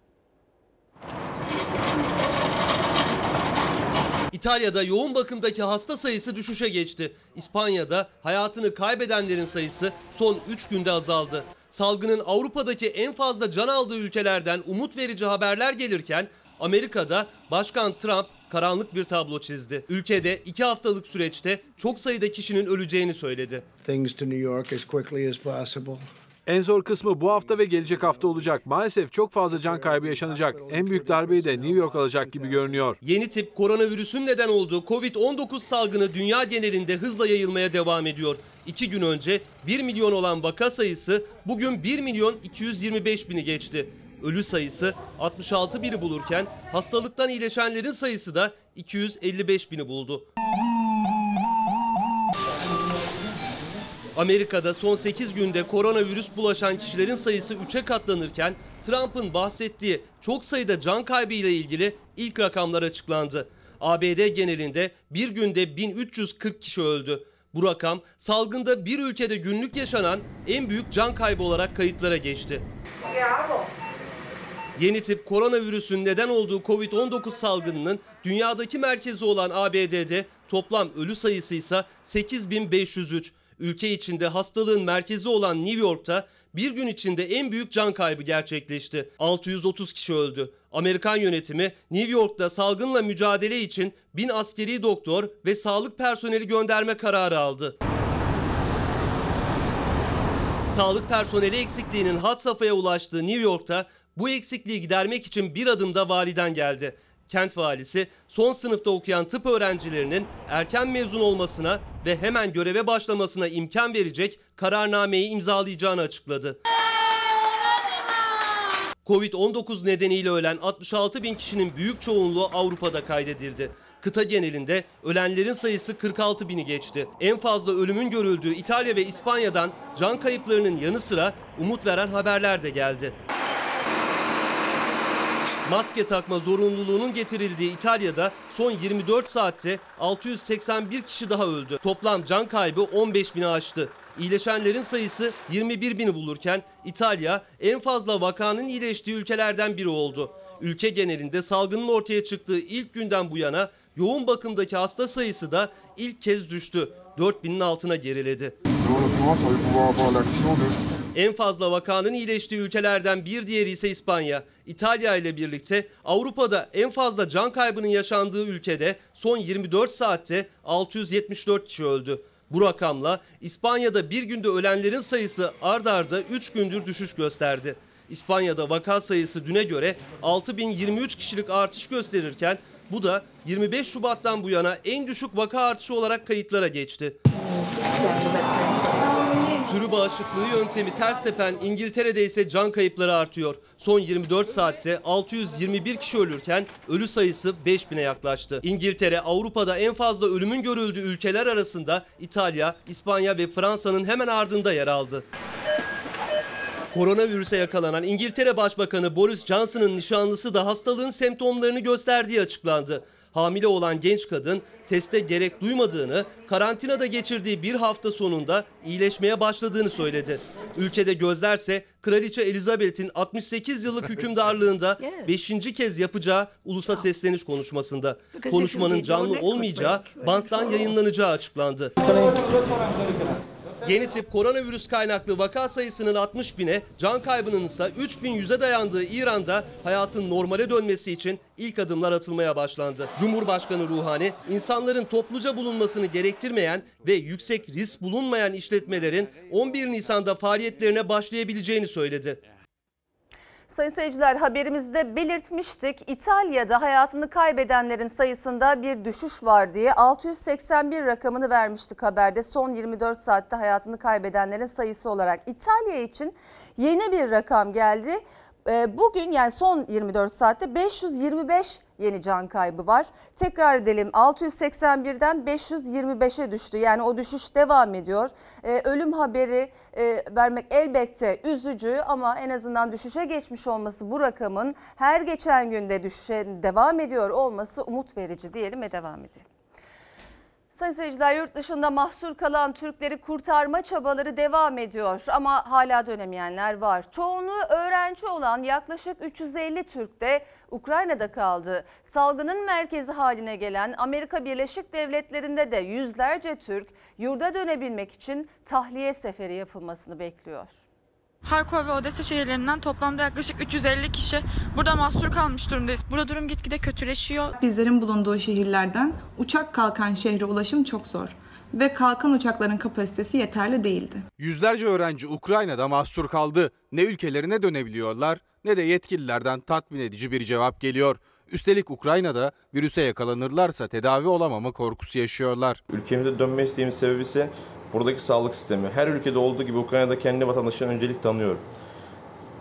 İtalya'da yoğun bakımdaki hasta sayısı düşüşe geçti. İspanya'da hayatını kaybedenlerin sayısı son 3 günde azaldı. Salgının Avrupa'daki en fazla can aldığı ülkelerden umut verici haberler gelirken Amerika'da Başkan Trump karanlık bir tablo çizdi. Ülkede 2 haftalık süreçte çok sayıda kişinin öleceğini söyledi. things to New York as quickly as possible. En zor kısmı bu hafta ve gelecek hafta olacak. Maalesef çok fazla can kaybı yaşanacak. En büyük darbeyi de New York alacak gibi görünüyor. Yeni tip koronavirüsün neden olduğu Covid-19 salgını dünya genelinde hızla yayılmaya devam ediyor. İki gün önce 1 milyon olan vaka sayısı bugün 1 milyon 225 bini geçti. Ölü sayısı 66 bini bulurken hastalıktan iyileşenlerin sayısı da 255 bini buldu. Amerika'da son 8 günde koronavirüs bulaşan kişilerin sayısı 3'e katlanırken Trump'ın bahsettiği çok sayıda can kaybı ile ilgili ilk rakamlar açıklandı. ABD genelinde bir günde 1340 kişi öldü. Bu rakam salgında bir ülkede günlük yaşanan en büyük can kaybı olarak kayıtlara geçti. Yeni tip koronavirüsün neden olduğu Covid-19 salgınının dünyadaki merkezi olan ABD'de toplam ölü sayısı ise 8503. Ülke içinde hastalığın merkezi olan New York'ta bir gün içinde en büyük can kaybı gerçekleşti. 630 kişi öldü. Amerikan yönetimi New York'ta salgınla mücadele için bin askeri doktor ve sağlık personeli gönderme kararı aldı. Sağlık personeli eksikliğinin hat safhaya ulaştığı New York'ta bu eksikliği gidermek için bir adım da validen geldi. Kent valisi son sınıfta okuyan tıp öğrencilerinin erken mezun olmasına ve hemen göreve başlamasına imkan verecek kararnameyi imzalayacağını açıkladı. Covid-19 nedeniyle ölen 66 bin kişinin büyük çoğunluğu Avrupa'da kaydedildi. Kıta genelinde ölenlerin sayısı 46 bini geçti. En fazla ölümün görüldüğü İtalya ve İspanya'dan can kayıplarının yanı sıra umut veren haberler de geldi. Maske takma zorunluluğunun getirildiği İtalya'da son 24 saatte 681 kişi daha öldü. Toplam can kaybı 15 bini aştı. İyileşenlerin sayısı 21 bini bulurken İtalya en fazla vakanın iyileştiği ülkelerden biri oldu. Ülke genelinde salgının ortaya çıktığı ilk günden bu yana yoğun bakımdaki hasta sayısı da ilk kez düştü. 4000'in altına geriledi. En fazla vakanın iyileştiği ülkelerden bir diğeri ise İspanya. İtalya ile birlikte Avrupa'da en fazla can kaybının yaşandığı ülkede son 24 saatte 674 kişi öldü. Bu rakamla İspanya'da bir günde ölenlerin sayısı ard arda 3 gündür düşüş gösterdi. İspanya'da vaka sayısı düne göre 6023 kişilik artış gösterirken bu da 25 Şubat'tan bu yana en düşük vaka artışı olarak kayıtlara geçti. Sürü bağışıklığı yöntemi ters tepen İngiltere'de ise can kayıpları artıyor. Son 24 saatte 621 kişi ölürken ölü sayısı 5000'e yaklaştı. İngiltere Avrupa'da en fazla ölümün görüldüğü ülkeler arasında İtalya, İspanya ve Fransa'nın hemen ardında yer aldı. Koronavirüse yakalanan İngiltere Başbakanı Boris Johnson'ın nişanlısı da hastalığın semptomlarını gösterdiği açıklandı. Hamile olan genç kadın teste gerek duymadığını, karantinada geçirdiği bir hafta sonunda iyileşmeye başladığını söyledi. Ülkede gözlerse Kraliçe Elizabeth'in 68 yıllık *laughs* hükümdarlığında 5. kez yapacağı ulusa sesleniş konuşmasında. Konuşmanın canlı olmayacağı, banttan yayınlanacağı açıklandı. Yeni tip koronavirüs kaynaklı vaka sayısının 60 bine, can kaybının ise 3100'e dayandığı İran'da hayatın normale dönmesi için ilk adımlar atılmaya başlandı. Cumhurbaşkanı Ruhani, insanların topluca bulunmasını gerektirmeyen ve yüksek risk bulunmayan işletmelerin 11 Nisan'da faaliyetlerine başlayabileceğini söyledi. Sayın seyirciler haberimizde belirtmiştik. İtalya'da hayatını kaybedenlerin sayısında bir düşüş var diye 681 rakamını vermiştik haberde. Son 24 saatte hayatını kaybedenlerin sayısı olarak İtalya için yeni bir rakam geldi. Ee, Bugün yani son 24 saatte 525 yeni can kaybı var. Tekrar edelim 681'den 525'e düştü. Yani o düşüş devam ediyor. Ee, ölüm haberi e, vermek elbette üzücü ama en azından düşüşe geçmiş olması bu rakamın her geçen günde düşüşe devam ediyor olması umut verici diyelim ve devam edelim. Sayın seyirciler yurt dışında mahsur kalan Türkleri kurtarma çabaları devam ediyor ama hala dönemeyenler var. Çoğunluğu öğrenci olan yaklaşık 350 Türk de Ukrayna'da kaldı. Salgının merkezi haline gelen Amerika Birleşik Devletleri'nde de yüzlerce Türk yurda dönebilmek için tahliye seferi yapılmasını bekliyor. Harkov ve Odessa şehirlerinden toplamda yaklaşık 350 kişi burada mahsur kalmış durumdayız. Burada durum gitgide kötüleşiyor. Bizlerin bulunduğu şehirlerden uçak kalkan şehre ulaşım çok zor ve kalkan uçakların kapasitesi yeterli değildi. Yüzlerce öğrenci Ukrayna'da mahsur kaldı. Ne ülkelerine dönebiliyorlar ne de yetkililerden tatmin edici bir cevap geliyor. Üstelik Ukrayna'da virüse yakalanırlarsa tedavi olamama korkusu yaşıyorlar. Ülkemize dönme isteğimiz sebebi ise buradaki sağlık sistemi. Her ülkede olduğu gibi Ukrayna'da kendi vatandaşlarına öncelik tanıyor.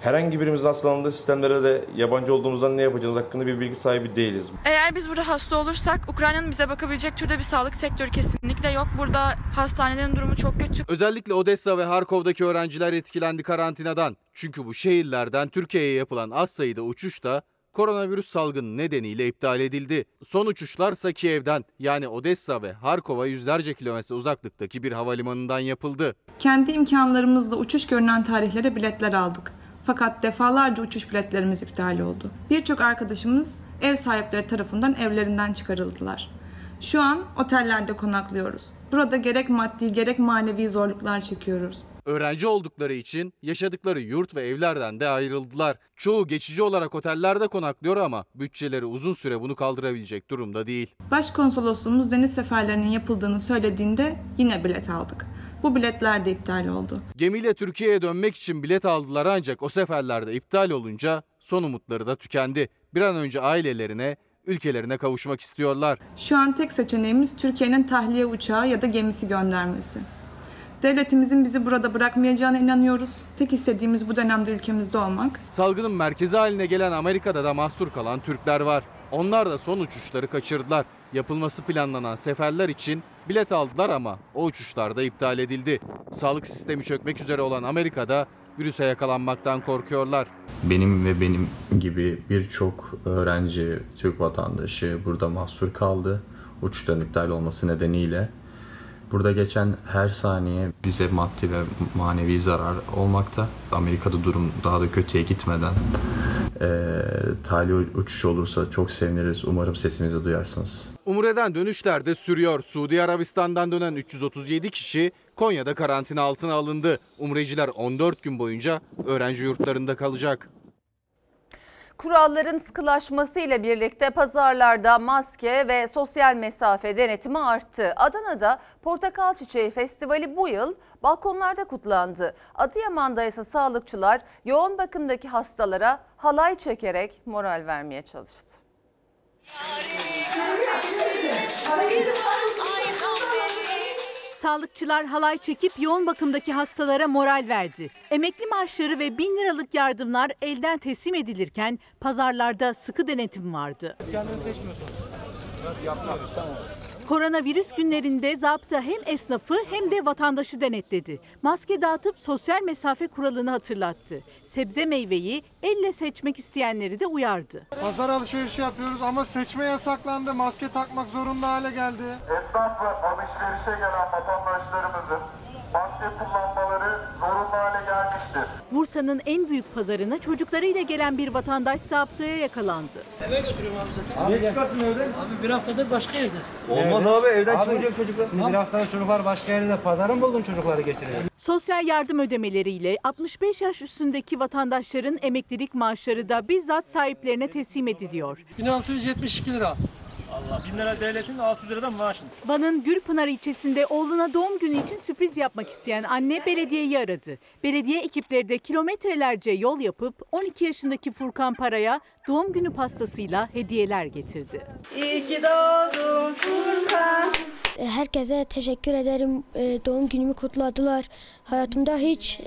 Herhangi birimiz hastalandığı sistemlere de yabancı olduğumuzdan ne yapacağımız hakkında bir bilgi sahibi değiliz. Eğer biz burada hasta olursak Ukrayna'nın bize bakabilecek türde bir sağlık sektörü kesinlikle yok. Burada hastanelerin durumu çok kötü. Özellikle Odessa ve Harkov'daki öğrenciler etkilendi karantinadan. Çünkü bu şehirlerden Türkiye'ye yapılan az sayıda uçuş da koronavirüs salgını nedeniyle iptal edildi. Son uçuşlarsa Kiev'den yani Odessa ve Harkov'a yüzlerce kilometre uzaklıktaki bir havalimanından yapıldı. Kendi imkanlarımızla uçuş görünen tarihlere biletler aldık. Fakat defalarca uçuş biletlerimiz iptal oldu. Birçok arkadaşımız ev sahipleri tarafından evlerinden çıkarıldılar. Şu an otellerde konaklıyoruz. Burada gerek maddi gerek manevi zorluklar çekiyoruz. Öğrenci oldukları için yaşadıkları yurt ve evlerden de ayrıldılar. Çoğu geçici olarak otellerde konaklıyor ama bütçeleri uzun süre bunu kaldırabilecek durumda değil. Başkonsolosluğumuz deniz seferlerinin yapıldığını söylediğinde yine bilet aldık. Bu biletler de iptal oldu. Gemiyle Türkiye'ye dönmek için bilet aldılar ancak o seferlerde iptal olunca son umutları da tükendi. Bir an önce ailelerine, ülkelerine kavuşmak istiyorlar. Şu an tek seçeneğimiz Türkiye'nin tahliye uçağı ya da gemisi göndermesi. Devletimizin bizi burada bırakmayacağına inanıyoruz. Tek istediğimiz bu dönemde ülkemizde olmak. Salgının merkezi haline gelen Amerika'da da mahsur kalan Türkler var. Onlar da son uçuşları kaçırdılar. Yapılması planlanan seferler için bilet aldılar ama o uçuşlar da iptal edildi. Sağlık sistemi çökmek üzere olan Amerika'da virüse yakalanmaktan korkuyorlar. Benim ve benim gibi birçok öğrenci, Türk vatandaşı burada mahsur kaldı. Uçuşların iptal olması nedeniyle. Burada geçen her saniye bize maddi ve manevi zarar olmakta. Amerika'da durum daha da kötüye gitmeden e, tali uçuş olursa çok seviniriz. Umarım sesimizi duyarsınız. Umre'den dönüşler de sürüyor. Suudi Arabistan'dan dönen 337 kişi Konya'da karantina altına alındı. Umreciler 14 gün boyunca öğrenci yurtlarında kalacak. Kuralların sıkılaşmasıyla birlikte pazarlarda maske ve sosyal mesafe denetimi arttı. Adana'da Portakal Çiçeği Festivali bu yıl balkonlarda kutlandı. Adıyaman'da ise sağlıkçılar yoğun bakımdaki hastalara halay çekerek moral vermeye çalıştı. Sağlıkçılar halay çekip yoğun bakımdaki hastalara moral verdi. Emekli maaşları ve 1000 liralık yardımlar elden teslim edilirken pazarlarda sıkı denetim vardı. Koronavirüs günlerinde zapta hem esnafı hem de vatandaşı denetledi. Maske dağıtıp sosyal mesafe kuralını hatırlattı. Sebze meyveyi elle seçmek isteyenleri de uyardı. Pazar alışverişi yapıyoruz ama seçme yasaklandı. Maske takmak zorunda hale geldi. Esnaf ve alışverişe gelen vatandaşlarımızın maske gelmiştir. Bursa'nın en büyük pazarına çocuklarıyla gelen bir vatandaş zaptaya yakalandı. Eve götürüyorum abi zaten. Abi niye çıkarttın evden? Abi bir haftadır başka yerde. Olmaz abi evden çıkacak çocuklar. Bir haftada çocuklar başka yerde pazara mı buldun çocukları getiriyor? Sosyal yardım ödemeleriyle 65 yaş üstündeki vatandaşların emeklilik maaşları da bizzat sahiplerine teslim ediliyor. 1672 lira. Allah 1000 lira devletin 600 liradan maaşın. Van'ın Gülpınar ilçesinde oğluna doğum günü için sürpriz yapmak isteyen anne belediyeyi aradı. Belediye ekipleri de kilometrelerce yol yapıp 12 yaşındaki Furkan Para'ya doğum günü pastasıyla hediyeler getirdi. İyi ki doğdun Furkan. Herkese teşekkür ederim. Ee, Doğum günümü kutladılar. Hayatımda hiç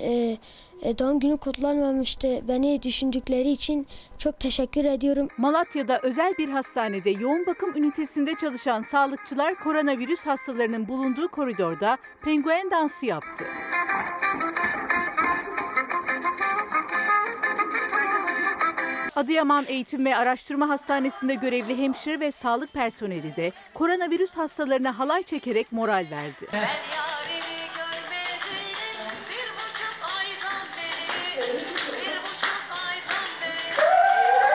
e, doğum günü kutlanmamıştı. Beni düşündükleri için çok teşekkür ediyorum. Malatya'da özel bir hastanede yoğun bakım ünitesinde çalışan sağlıkçılar koronavirüs hastalarının bulunduğu koridorda penguen dansı yaptı. Adıyaman Eğitim ve Araştırma Hastanesi'nde görevli hemşire ve sağlık personeli de koronavirüs hastalarına halay çekerek moral verdi.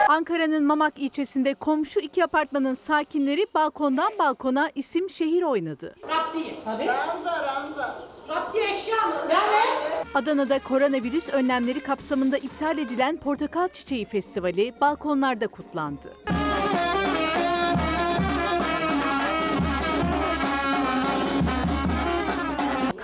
Ankara'nın Mamak ilçesinde komşu iki apartmanın sakinleri balkondan balkona isim şehir oynadı. Raptiye. Tabii. Ranza, ranza. Raptiye eşya mı? Yani? Adana'da koronavirüs önlemleri kapsamında iptal edilen Portakal Çiçeği Festivali balkonlarda kutlandı.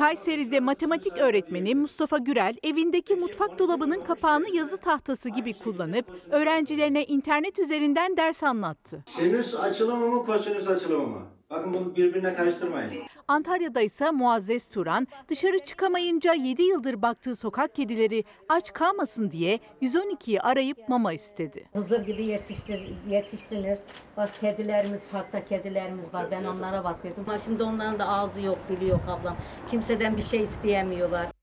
Kayseri'de matematik öğretmeni Mustafa Gürel evindeki mutfak dolabının kapağını yazı tahtası gibi kullanıp öğrencilerine internet üzerinden ders anlattı. Sinüs açılımı mı kosinüs açılımı mı? Bakın bunu birbirine karıştırmayın. Antalya'da ise Muazzez Turan dışarı çıkamayınca 7 yıldır baktığı sokak kedileri aç kalmasın diye 112'yi arayıp mama istedi. Hızır gibi yetiştir, yetiştiniz. Bak kedilerimiz, parkta kedilerimiz var. Ben onlara bakıyordum. Ha şimdi onların da ağzı yok, dili yok ablam. Kimseden bir şey isteyemiyorlar.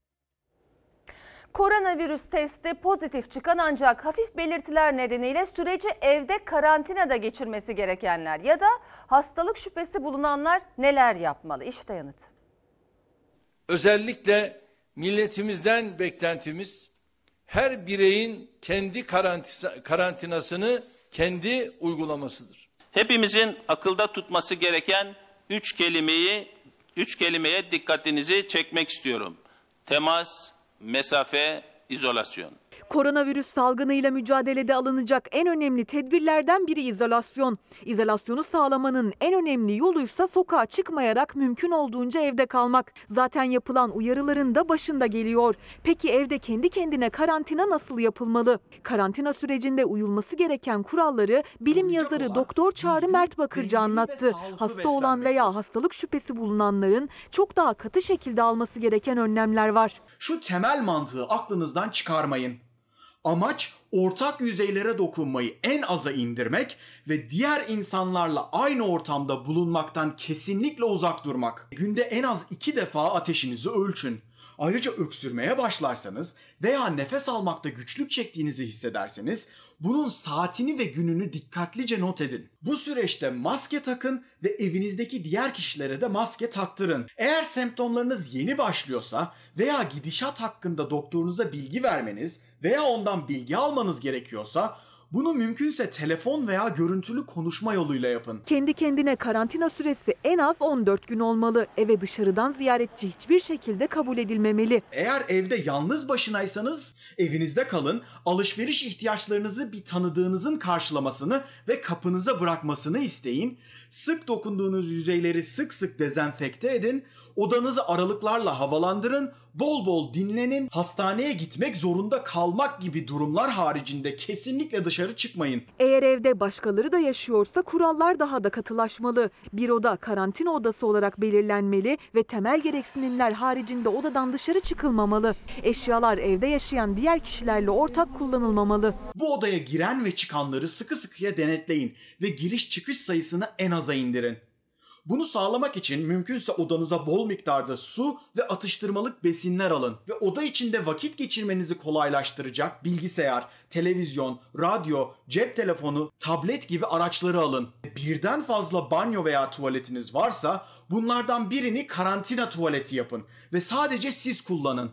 Koronavirüs testi pozitif çıkan ancak hafif belirtiler nedeniyle süreci evde karantinada geçirmesi gerekenler ya da hastalık şüphesi bulunanlar neler yapmalı? İşte yanıt. Özellikle milletimizden beklentimiz her bireyin kendi karantinasını kendi uygulamasıdır. Hepimizin akılda tutması gereken üç kelimeyi, üç kelimeye dikkatinizi çekmek istiyorum. Temas, mesafe, izolasyon. Koronavirüs salgınıyla mücadelede alınacak en önemli tedbirlerden biri izolasyon. İzolasyonu sağlamanın en önemli yoluysa sokağa çıkmayarak mümkün olduğunca evde kalmak. Zaten yapılan uyarıların da başında geliyor. Peki evde kendi kendine karantina nasıl yapılmalı? Karantina sürecinde uyulması gereken kuralları bilim yazarı Doktor Çağrı Mert Bakırcı anlattı. Hasta olan veya hastalık şüphesi bulunanların çok daha katı şekilde alması gereken önlemler var. Şu temel mantığı aklınızdan çıkarmayın. Amaç ortak yüzeylere dokunmayı en aza indirmek ve diğer insanlarla aynı ortamda bulunmaktan kesinlikle uzak durmak. Günde en az iki defa ateşinizi ölçün. Ayrıca öksürmeye başlarsanız veya nefes almakta güçlük çektiğinizi hissederseniz bunun saatini ve gününü dikkatlice not edin. Bu süreçte maske takın ve evinizdeki diğer kişilere de maske taktırın. Eğer semptomlarınız yeni başlıyorsa veya gidişat hakkında doktorunuza bilgi vermeniz veya ondan bilgi almanız gerekiyorsa bunu mümkünse telefon veya görüntülü konuşma yoluyla yapın. Kendi kendine karantina süresi en az 14 gün olmalı. Eve dışarıdan ziyaretçi hiçbir şekilde kabul edilmemeli. Eğer evde yalnız başınaysanız evinizde kalın, alışveriş ihtiyaçlarınızı bir tanıdığınızın karşılamasını ve kapınıza bırakmasını isteyin. Sık dokunduğunuz yüzeyleri sık sık dezenfekte edin. Odanızı aralıklarla havalandırın, bol bol dinlenin, hastaneye gitmek zorunda kalmak gibi durumlar haricinde kesinlikle dışarı çıkmayın. Eğer evde başkaları da yaşıyorsa kurallar daha da katılaşmalı. Bir oda karantina odası olarak belirlenmeli ve temel gereksinimler haricinde odadan dışarı çıkılmamalı. Eşyalar evde yaşayan diğer kişilerle ortak kullanılmamalı. Bu odaya giren ve çıkanları sıkı sıkıya denetleyin ve giriş çıkış sayısını en aza indirin. Bunu sağlamak için mümkünse odanıza bol miktarda su ve atıştırmalık besinler alın ve oda içinde vakit geçirmenizi kolaylaştıracak bilgisayar, televizyon, radyo, cep telefonu, tablet gibi araçları alın. Birden fazla banyo veya tuvaletiniz varsa bunlardan birini karantina tuvaleti yapın ve sadece siz kullanın.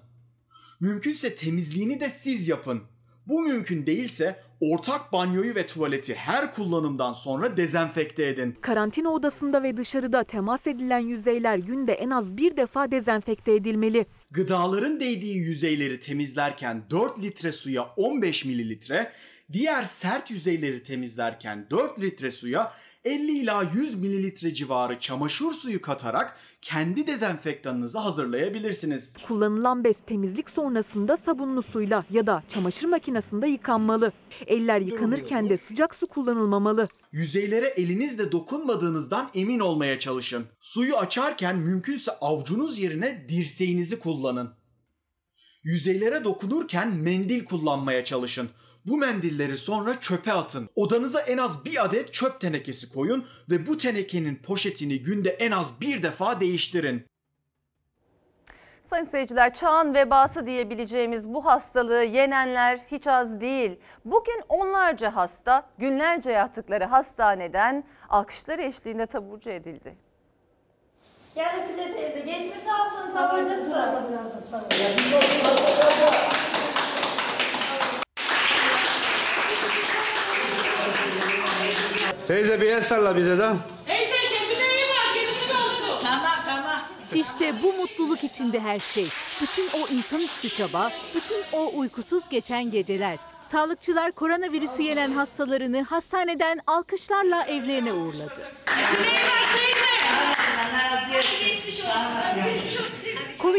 Mümkünse temizliğini de siz yapın. Bu mümkün değilse ortak banyoyu ve tuvaleti her kullanımdan sonra dezenfekte edin. Karantina odasında ve dışarıda temas edilen yüzeyler günde en az bir defa dezenfekte edilmeli. Gıdaların değdiği yüzeyleri temizlerken 4 litre suya 15 mililitre, diğer sert yüzeyleri temizlerken 4 litre suya 50 ila 100 mililitre civarı çamaşır suyu katarak kendi dezenfektanınızı hazırlayabilirsiniz. Kullanılan bez temizlik sonrasında sabunlu suyla ya da çamaşır makinesinde yıkanmalı. Eller yıkanırken de sıcak su kullanılmamalı. Yüzeylere elinizle dokunmadığınızdan emin olmaya çalışın. Suyu açarken mümkünse avucunuz yerine dirseğinizi kullanın. Yüzeylere dokunurken mendil kullanmaya çalışın. Bu mendilleri sonra çöpe atın. Odanıza en az bir adet çöp tenekesi koyun ve bu tenekenin poşetini günde en az bir defa değiştirin. Sayın seyirciler çağın vebası diyebileceğimiz bu hastalığı yenenler hiç az değil. Bugün onlarca hasta günlerce yattıkları hastaneden alkışları eşliğinde taburcu edildi. Gel Hatice teyze geçmiş olsun taburcusu. Teyze bir el salla bize de. Teyze kendine iyi bak geçmiş olsun. Tamam tamam. İşte bu mutluluk içinde her şey. Bütün o insanüstü çaba, bütün o uykusuz geçen geceler. Sağlıkçılar koronavirüsü yenen hastalarını hastaneden alkışlarla evlerine uğurladı.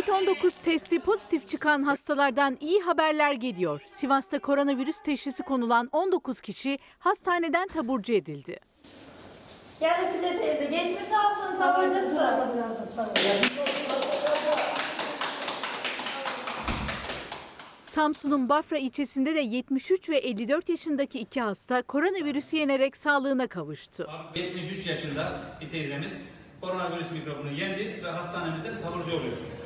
Covid-19 testi pozitif çıkan hastalardan iyi haberler geliyor. Sivas'ta koronavirüs teşhisi konulan 19 kişi hastaneden taburcu edildi. Gel Hatice teyze geçmiş olsun taburcusu. Samsun'un Bafra ilçesinde de 73 ve 54 yaşındaki iki hasta koronavirüsü yenerek sağlığına kavuştu. 73 yaşında bir teyzemiz koronavirüs mikrobunu yendi ve hastanemizde taburcu oluyor.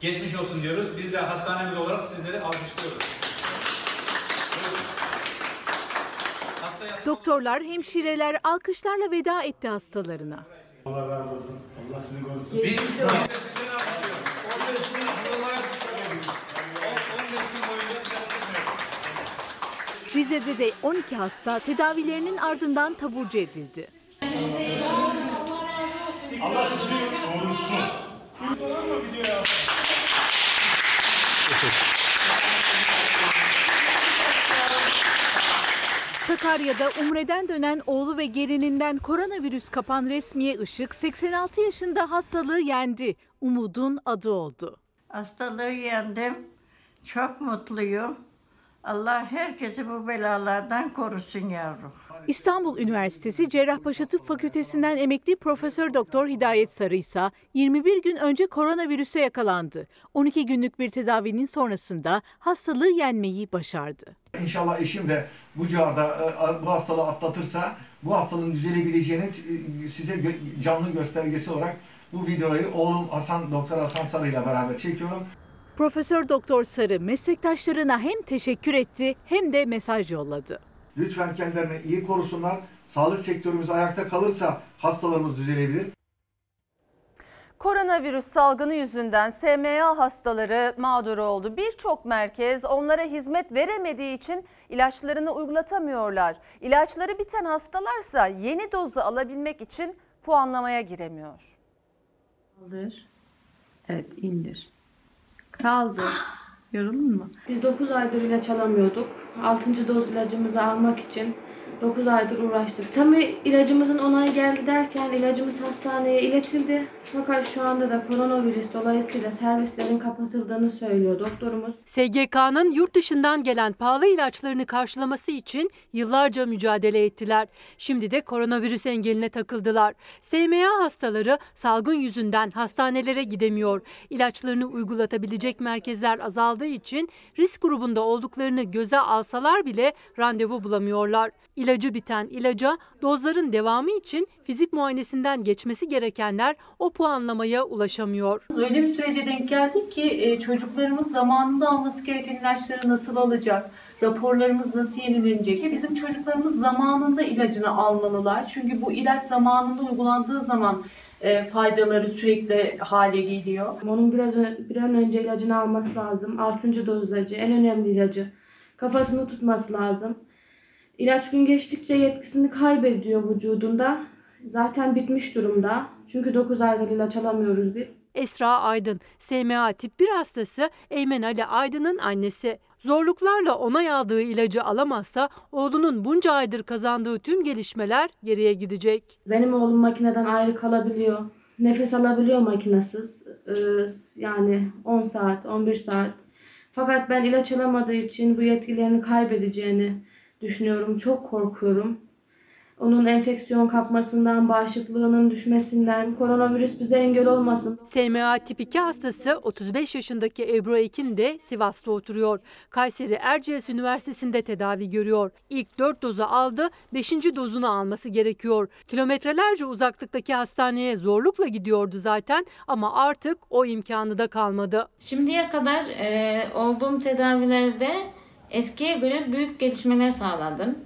Geçmiş olsun diyoruz. Biz de hastanemiz olarak sizleri alkışlıyoruz. Doktorlar, hemşireler alkışlarla veda etti hastalarına. Allah razı olsun. Allah sizi korusun. Biz, biz de Rize'de de 12 hasta tedavilerinin ardından taburcu edildi. Allah sizi korusun. Sakarya'da Umre'den dönen oğlu ve gelininden koronavirüs kapan resmiye Işık 86 yaşında hastalığı yendi. Umudun adı oldu. Hastalığı yendim. Çok mutluyum. Allah herkesi bu belalardan korusun yavrum. İstanbul Üniversitesi Cerrahpaşa Tıp Fakültesinden emekli Profesör Doktor Hidayet Sarı ise 21 gün önce koronavirüse yakalandı. 12 günlük bir tedavinin sonrasında hastalığı yenmeyi başardı. İnşallah eşim de bu civarda e, bu hastalığı atlatırsa bu hastalığın düzelebileceğini e, size canlı göstergesi olarak bu videoyu oğlum Hasan Doktor Hasan Sarı ile beraber çekiyorum. Profesör Doktor Sarı meslektaşlarına hem teşekkür etti hem de mesaj yolladı. Lütfen kendilerini iyi korusunlar. Sağlık sektörümüz ayakta kalırsa hastalarımız düzelebilir. Koronavirüs salgını yüzünden SMA hastaları mağdur oldu. Birçok merkez onlara hizmet veremediği için ilaçlarını uygulatamıyorlar. İlaçları biten hastalarsa yeni dozu alabilmek için puanlamaya giremiyor. Kaldır. Evet indir. Kaldır. Yoruldun mu? Biz 9 aydır ilaç alamıyorduk. 6. doz ilacımızı almak için 9 aydır uğraştık. Tam ilacımızın onayı geldi derken ilacımız hastaneye iletildi. Fakat şu anda da koronavirüs dolayısıyla servislerin kapatıldığını söylüyor doktorumuz. SGK'nın yurt dışından gelen pahalı ilaçlarını karşılaması için yıllarca mücadele ettiler. Şimdi de koronavirüs engeline takıldılar. SMA hastaları salgın yüzünden hastanelere gidemiyor. İlaçlarını uygulatabilecek merkezler azaldığı için risk grubunda olduklarını göze alsalar bile randevu bulamıyorlar. İlacı biten ilaca dozların devamı için fizik muayenesinden geçmesi gerekenler o puanlamaya ulaşamıyor. Öyle bir sürece denk geldik ki e, çocuklarımız zamanında alması gereken ilaçları nasıl alacak, raporlarımız nasıl yenilenecek? Bizim çocuklarımız zamanında ilacını almalılar. Çünkü bu ilaç zamanında uygulandığı zaman e, faydaları sürekli hale geliyor. Onun biraz bir an önce ilacını alması lazım. 6. doz ilacı, en önemli ilacı. Kafasını tutması lazım. İlaç gün geçtikçe yetkisini kaybediyor vücudunda. Zaten bitmiş durumda. Çünkü 9 aydır ilaç alamıyoruz biz. Esra Aydın, SMA tip 1 hastası Eymen Ali Aydın'ın annesi. Zorluklarla onay aldığı ilacı alamazsa oğlunun bunca aydır kazandığı tüm gelişmeler geriye gidecek. Benim oğlum makineden ayrı kalabiliyor. Nefes alabiliyor makinesiz. Ee, yani 10 saat, 11 saat. Fakat ben ilaç alamadığı için bu yetkilerini kaybedeceğini düşünüyorum. Çok korkuyorum. Onun enfeksiyon kapmasından, bağışıklığının düşmesinden, koronavirüs bize engel olmasın. SMA tip 2 hastası 35 yaşındaki Ebru Ekin de Sivas'ta oturuyor. Kayseri Erciyes Üniversitesi'nde tedavi görüyor. İlk 4 dozu aldı, 5. dozunu alması gerekiyor. Kilometrelerce uzaklıktaki hastaneye zorlukla gidiyordu zaten ama artık o imkanı da kalmadı. Şimdiye kadar e, olduğum tedavilerde eskiye göre büyük gelişmeler sağladım.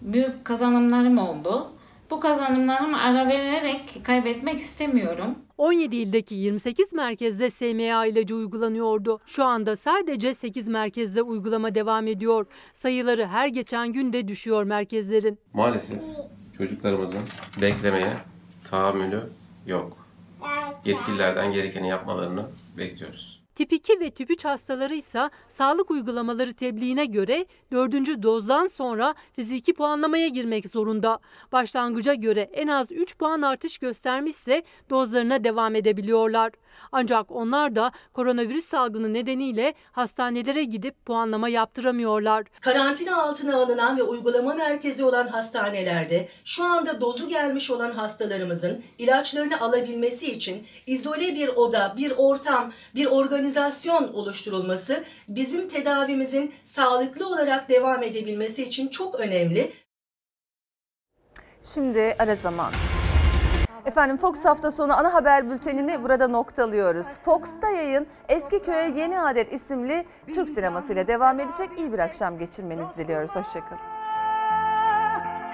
Büyük kazanımlarım oldu. Bu kazanımlarımı ara vererek kaybetmek istemiyorum. 17 ildeki 28 merkezde SMA ilacı uygulanıyordu. Şu anda sadece 8 merkezde uygulama devam ediyor. Sayıları her geçen gün de düşüyor merkezlerin. Maalesef çocuklarımızın beklemeye tahammülü yok. Yetkililerden gerekeni yapmalarını bekliyoruz. Tip 2 ve tip 3 hastaları ise sağlık uygulamaları tebliğine göre 4. dozdan sonra fiziki puanlamaya girmek zorunda. Başlangıca göre en az 3 puan artış göstermişse dozlarına devam edebiliyorlar. Ancak onlar da koronavirüs salgını nedeniyle hastanelere gidip puanlama yaptıramıyorlar. Karantina altına alınan ve uygulama merkezi olan hastanelerde şu anda dozu gelmiş olan hastalarımızın ilaçlarını alabilmesi için izole bir oda, bir ortam, bir organizasyon oluşturulması bizim tedavimizin sağlıklı olarak devam edebilmesi için çok önemli. Şimdi ara zaman. Efendim Fox hafta sonu ana haber bültenini burada noktalıyoruz. Fox'ta yayın Eski Köye Yeni Adet isimli Türk sineması ile devam edecek. İyi bir akşam geçirmenizi diliyoruz. Hoşçakalın.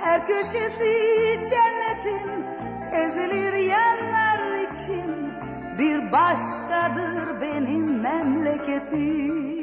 Her köşesi cennetin ezilir yerler için bir başkadır benim memleketim.